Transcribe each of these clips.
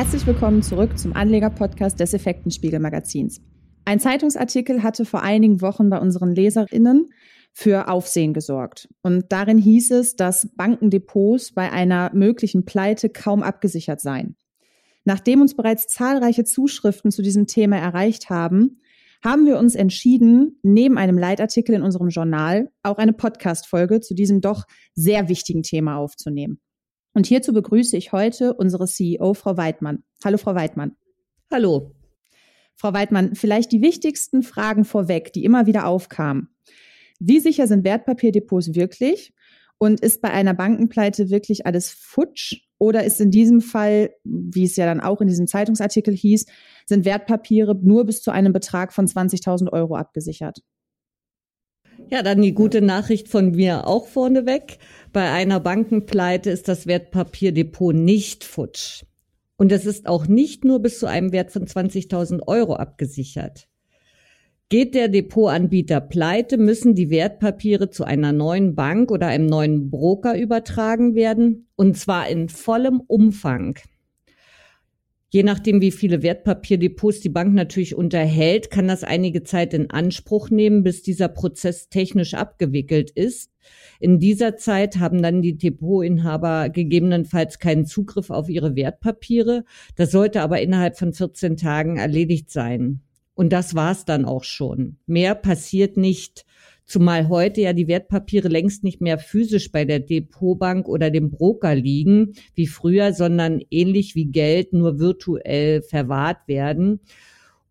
Herzlich willkommen zurück zum Anleger-Podcast des Effektenspiegel Magazins. Ein Zeitungsartikel hatte vor einigen Wochen bei unseren LeserInnen für Aufsehen gesorgt. Und darin hieß es, dass Bankendepots bei einer möglichen Pleite kaum abgesichert seien. Nachdem uns bereits zahlreiche Zuschriften zu diesem Thema erreicht haben, haben wir uns entschieden, neben einem Leitartikel in unserem Journal auch eine Podcast-Folge zu diesem doch sehr wichtigen Thema aufzunehmen. Und hierzu begrüße ich heute unsere CEO, Frau Weidmann. Hallo, Frau Weidmann. Hallo. Frau Weidmann, vielleicht die wichtigsten Fragen vorweg, die immer wieder aufkamen. Wie sicher sind Wertpapierdepots wirklich? Und ist bei einer Bankenpleite wirklich alles futsch? Oder ist in diesem Fall, wie es ja dann auch in diesem Zeitungsartikel hieß, sind Wertpapiere nur bis zu einem Betrag von 20.000 Euro abgesichert? Ja, dann die gute Nachricht von mir auch vorneweg. Bei einer Bankenpleite ist das Wertpapierdepot nicht futsch. Und es ist auch nicht nur bis zu einem Wert von 20.000 Euro abgesichert. Geht der Depotanbieter pleite, müssen die Wertpapiere zu einer neuen Bank oder einem neuen Broker übertragen werden, und zwar in vollem Umfang. Je nachdem, wie viele Wertpapierdepots die Bank natürlich unterhält, kann das einige Zeit in Anspruch nehmen, bis dieser Prozess technisch abgewickelt ist. In dieser Zeit haben dann die Depotinhaber gegebenenfalls keinen Zugriff auf ihre Wertpapiere. Das sollte aber innerhalb von 14 Tagen erledigt sein. Und das war's dann auch schon. Mehr passiert nicht zumal heute ja die Wertpapiere längst nicht mehr physisch bei der Depotbank oder dem Broker liegen wie früher, sondern ähnlich wie Geld nur virtuell verwahrt werden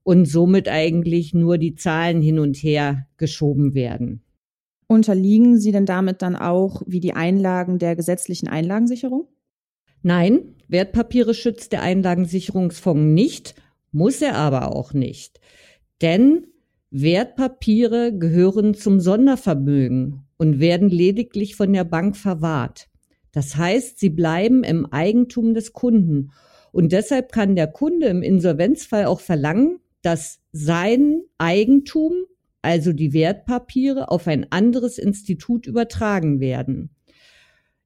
und somit eigentlich nur die Zahlen hin und her geschoben werden. Unterliegen sie denn damit dann auch wie die Einlagen der gesetzlichen Einlagensicherung? Nein, Wertpapiere schützt der Einlagensicherungsfonds nicht, muss er aber auch nicht. Denn Wertpapiere gehören zum Sondervermögen und werden lediglich von der Bank verwahrt. Das heißt, sie bleiben im Eigentum des Kunden. Und deshalb kann der Kunde im Insolvenzfall auch verlangen, dass sein Eigentum, also die Wertpapiere, auf ein anderes Institut übertragen werden.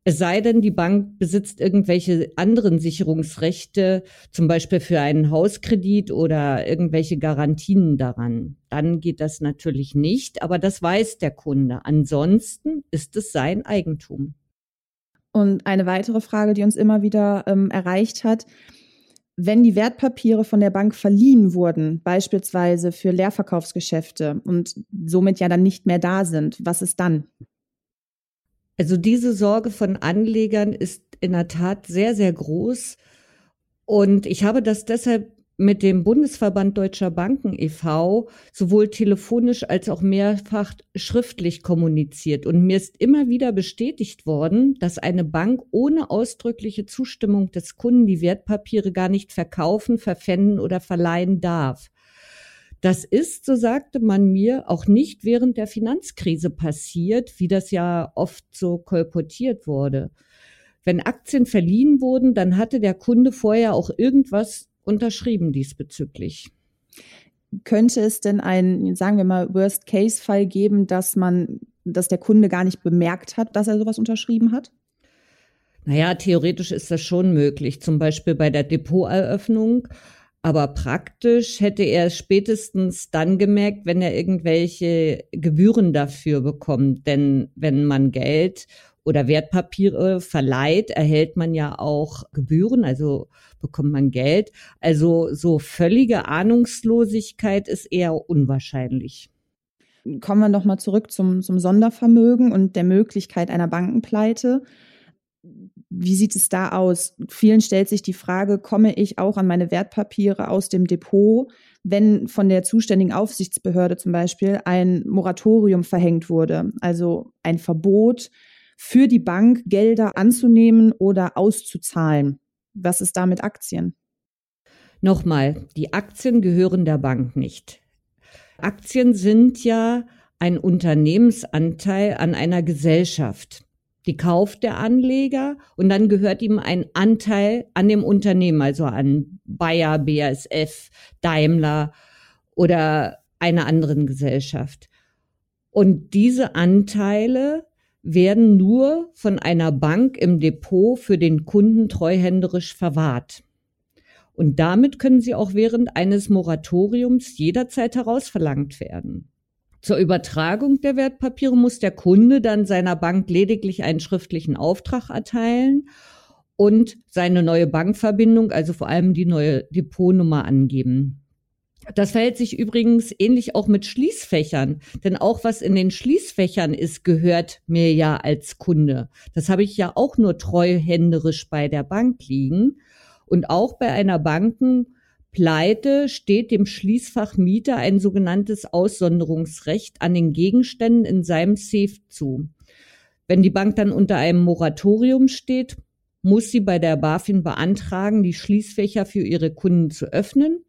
Es sei denn, die Bank besitzt irgendwelche anderen Sicherungsrechte, zum Beispiel für einen Hauskredit oder irgendwelche Garantien daran. Dann geht das natürlich nicht, aber das weiß der Kunde. Ansonsten ist es sein Eigentum. Und eine weitere Frage, die uns immer wieder ähm, erreicht hat, wenn die Wertpapiere von der Bank verliehen wurden, beispielsweise für Leerverkaufsgeschäfte und somit ja dann nicht mehr da sind, was ist dann? Also diese Sorge von Anlegern ist in der Tat sehr, sehr groß. Und ich habe das deshalb mit dem Bundesverband Deutscher Banken e.V. sowohl telefonisch als auch mehrfach schriftlich kommuniziert. Und mir ist immer wieder bestätigt worden, dass eine Bank ohne ausdrückliche Zustimmung des Kunden die Wertpapiere gar nicht verkaufen, verpfänden oder verleihen darf. Das ist, so sagte man mir, auch nicht während der Finanzkrise passiert, wie das ja oft so kolportiert wurde. Wenn Aktien verliehen wurden, dann hatte der Kunde vorher auch irgendwas unterschrieben diesbezüglich. Könnte es denn einen, sagen wir mal, Worst-Case-Fall geben, dass man, dass der Kunde gar nicht bemerkt hat, dass er sowas unterschrieben hat? Naja, theoretisch ist das schon möglich. Zum Beispiel bei der Depoteröffnung aber praktisch hätte er es spätestens dann gemerkt, wenn er irgendwelche Gebühren dafür bekommt. Denn wenn man Geld oder Wertpapiere verleiht, erhält man ja auch Gebühren, also bekommt man Geld. Also so völlige Ahnungslosigkeit ist eher unwahrscheinlich. Kommen wir nochmal zurück zum, zum Sondervermögen und der Möglichkeit einer Bankenpleite. Wie sieht es da aus? Vielen stellt sich die Frage, komme ich auch an meine Wertpapiere aus dem Depot, wenn von der zuständigen Aufsichtsbehörde zum Beispiel ein Moratorium verhängt wurde, also ein Verbot für die Bank, Gelder anzunehmen oder auszuzahlen. Was ist da mit Aktien? Nochmal, die Aktien gehören der Bank nicht. Aktien sind ja ein Unternehmensanteil an einer Gesellschaft. Die kauft der Anleger und dann gehört ihm ein Anteil an dem Unternehmen, also an Bayer, BASF, Daimler oder einer anderen Gesellschaft. Und diese Anteile werden nur von einer Bank im Depot für den Kunden treuhänderisch verwahrt. Und damit können sie auch während eines Moratoriums jederzeit herausverlangt werden. Zur Übertragung der Wertpapiere muss der Kunde dann seiner Bank lediglich einen schriftlichen Auftrag erteilen und seine neue Bankverbindung, also vor allem die neue Depotnummer angeben. Das verhält sich übrigens ähnlich auch mit Schließfächern. Denn auch was in den Schließfächern ist, gehört mir ja als Kunde. Das habe ich ja auch nur treuhänderisch bei der Bank liegen. Und auch bei einer Bankenpleite steht dem Schließfachmieter ein sogenanntes Aussonderungsrecht an den Gegenständen in seinem Safe zu. Wenn die Bank dann unter einem Moratorium steht, muss sie bei der BaFin beantragen, die Schließfächer für ihre Kunden zu öffnen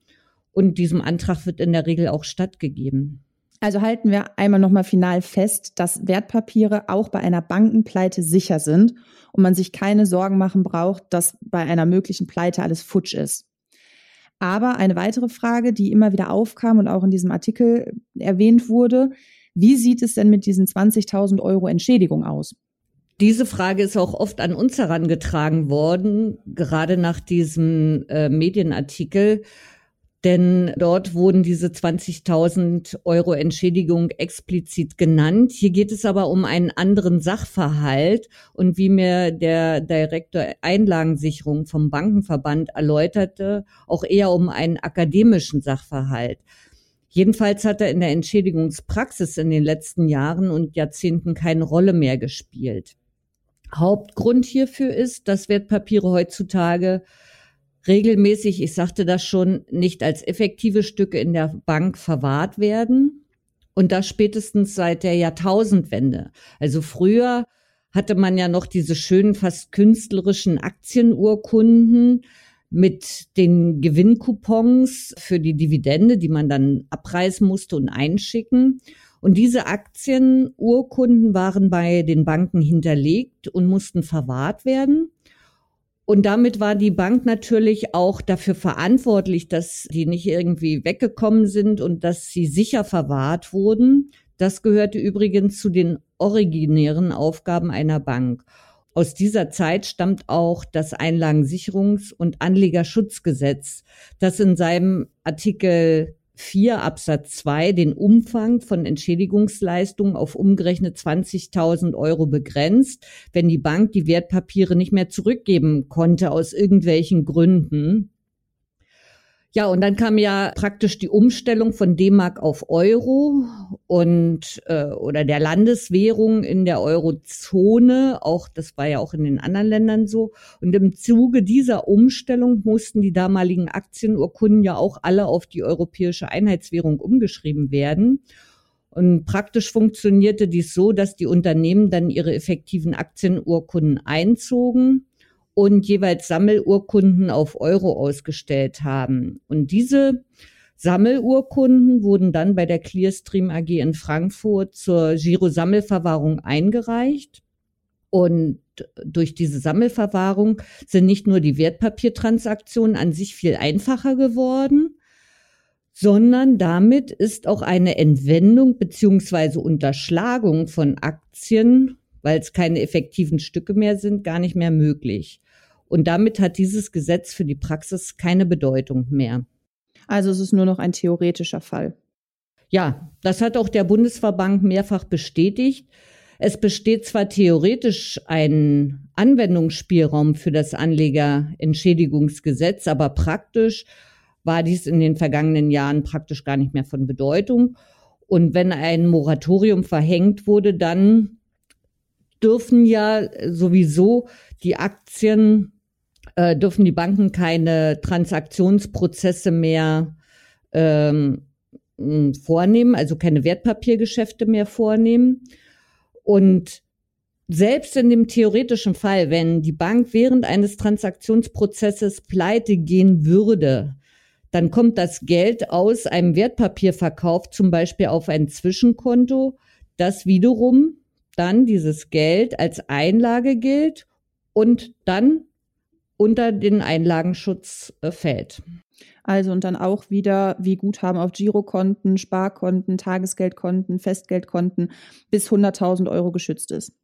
und diesem Antrag wird in der Regel auch stattgegeben. Also halten wir einmal nochmal final fest, dass Wertpapiere auch bei einer Bankenpleite sicher sind und man sich keine Sorgen machen braucht, dass bei einer möglichen Pleite alles futsch ist. Aber eine weitere Frage, die immer wieder aufkam und auch in diesem Artikel erwähnt wurde, wie sieht es denn mit diesen 20.000 Euro Entschädigung aus? Diese Frage ist auch oft an uns herangetragen worden, gerade nach diesem äh, Medienartikel denn dort wurden diese 20.000 Euro Entschädigung explizit genannt. Hier geht es aber um einen anderen Sachverhalt und wie mir der Direktor Einlagensicherung vom Bankenverband erläuterte, auch eher um einen akademischen Sachverhalt. Jedenfalls hat er in der Entschädigungspraxis in den letzten Jahren und Jahrzehnten keine Rolle mehr gespielt. Hauptgrund hierfür ist, dass Wertpapiere heutzutage regelmäßig, ich sagte das schon, nicht als effektive Stücke in der Bank verwahrt werden. Und das spätestens seit der Jahrtausendwende. Also früher hatte man ja noch diese schönen, fast künstlerischen Aktienurkunden mit den Gewinncoupons für die Dividende, die man dann abreißen musste und einschicken. Und diese Aktienurkunden waren bei den Banken hinterlegt und mussten verwahrt werden. Und damit war die Bank natürlich auch dafür verantwortlich, dass die nicht irgendwie weggekommen sind und dass sie sicher verwahrt wurden. Das gehörte übrigens zu den originären Aufgaben einer Bank. Aus dieser Zeit stammt auch das Einlagensicherungs- und Anlegerschutzgesetz, das in seinem Artikel 4 Absatz 2 den Umfang von Entschädigungsleistungen auf umgerechnet 20.000 Euro begrenzt, wenn die Bank die Wertpapiere nicht mehr zurückgeben konnte aus irgendwelchen Gründen. Ja, und dann kam ja praktisch die Umstellung von D-Mark auf Euro und äh, oder der Landeswährung in der Eurozone. Auch das war ja auch in den anderen Ländern so. Und im Zuge dieser Umstellung mussten die damaligen Aktienurkunden ja auch alle auf die europäische Einheitswährung umgeschrieben werden. Und praktisch funktionierte dies so, dass die Unternehmen dann ihre effektiven Aktienurkunden einzogen und jeweils Sammelurkunden auf Euro ausgestellt haben. Und diese Sammelurkunden wurden dann bei der Clearstream AG in Frankfurt zur Giro-Sammelverwahrung eingereicht. Und durch diese Sammelverwahrung sind nicht nur die Wertpapiertransaktionen an sich viel einfacher geworden, sondern damit ist auch eine Entwendung beziehungsweise Unterschlagung von Aktien, weil es keine effektiven Stücke mehr sind, gar nicht mehr möglich. Und damit hat dieses Gesetz für die Praxis keine Bedeutung mehr. Also es ist nur noch ein theoretischer Fall. Ja, das hat auch der Bundesverband mehrfach bestätigt. Es besteht zwar theoretisch ein Anwendungsspielraum für das Anlegerentschädigungsgesetz, aber praktisch war dies in den vergangenen Jahren praktisch gar nicht mehr von Bedeutung. Und wenn ein Moratorium verhängt wurde, dann dürfen ja sowieso die Aktien äh, dürfen die Banken keine Transaktionsprozesse mehr ähm, vornehmen, also keine Wertpapiergeschäfte mehr vornehmen. Und selbst in dem theoretischen Fall, wenn die Bank während eines Transaktionsprozesses pleite gehen würde, dann kommt das Geld aus einem Wertpapierverkauf zum Beispiel auf ein Zwischenkonto, das wiederum dann dieses Geld als Einlage gilt und dann unter den Einlagenschutz äh, fällt. Also und dann auch wieder wie Guthaben auf Girokonten, Sparkonten, Tagesgeldkonten, Festgeldkonten bis 100.000 Euro geschützt ist.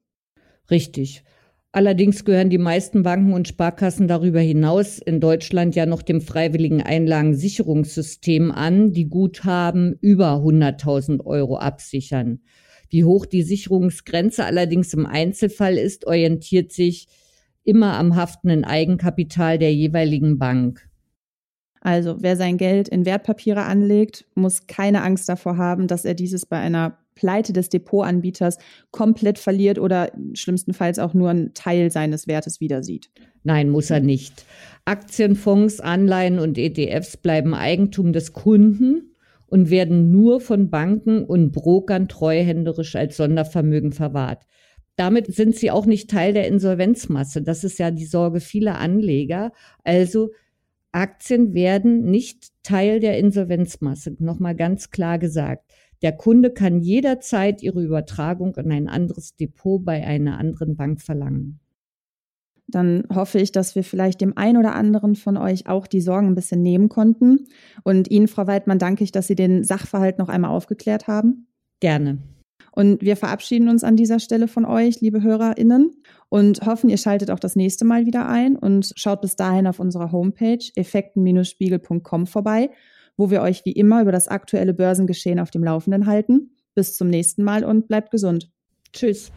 Richtig. Allerdings gehören die meisten Banken und Sparkassen darüber hinaus in Deutschland ja noch dem freiwilligen Einlagensicherungssystem an, die Guthaben über 100.000 Euro absichern. Wie hoch die Sicherungsgrenze allerdings im Einzelfall ist, orientiert sich immer am haftenden Eigenkapital der jeweiligen Bank. Also wer sein Geld in Wertpapiere anlegt, muss keine Angst davor haben, dass er dieses bei einer Pleite des Depotanbieters komplett verliert oder schlimmstenfalls auch nur einen Teil seines Wertes wieder sieht. Nein, muss er nicht. Aktienfonds, Anleihen und ETFs bleiben Eigentum des Kunden und werden nur von Banken und Brokern treuhänderisch als Sondervermögen verwahrt. Damit sind sie auch nicht Teil der Insolvenzmasse. Das ist ja die Sorge vieler Anleger. Also Aktien werden nicht Teil der Insolvenzmasse. Nochmal ganz klar gesagt. Der Kunde kann jederzeit ihre Übertragung in ein anderes Depot bei einer anderen Bank verlangen. Dann hoffe ich, dass wir vielleicht dem einen oder anderen von euch auch die Sorgen ein bisschen nehmen konnten. Und Ihnen, Frau Weidmann, danke ich, dass Sie den Sachverhalt noch einmal aufgeklärt haben. Gerne. Und wir verabschieden uns an dieser Stelle von euch, liebe HörerInnen, und hoffen, ihr schaltet auch das nächste Mal wieder ein und schaut bis dahin auf unserer Homepage effekten-spiegel.com vorbei wo wir euch wie immer über das aktuelle Börsengeschehen auf dem Laufenden halten. Bis zum nächsten Mal und bleibt gesund. Tschüss.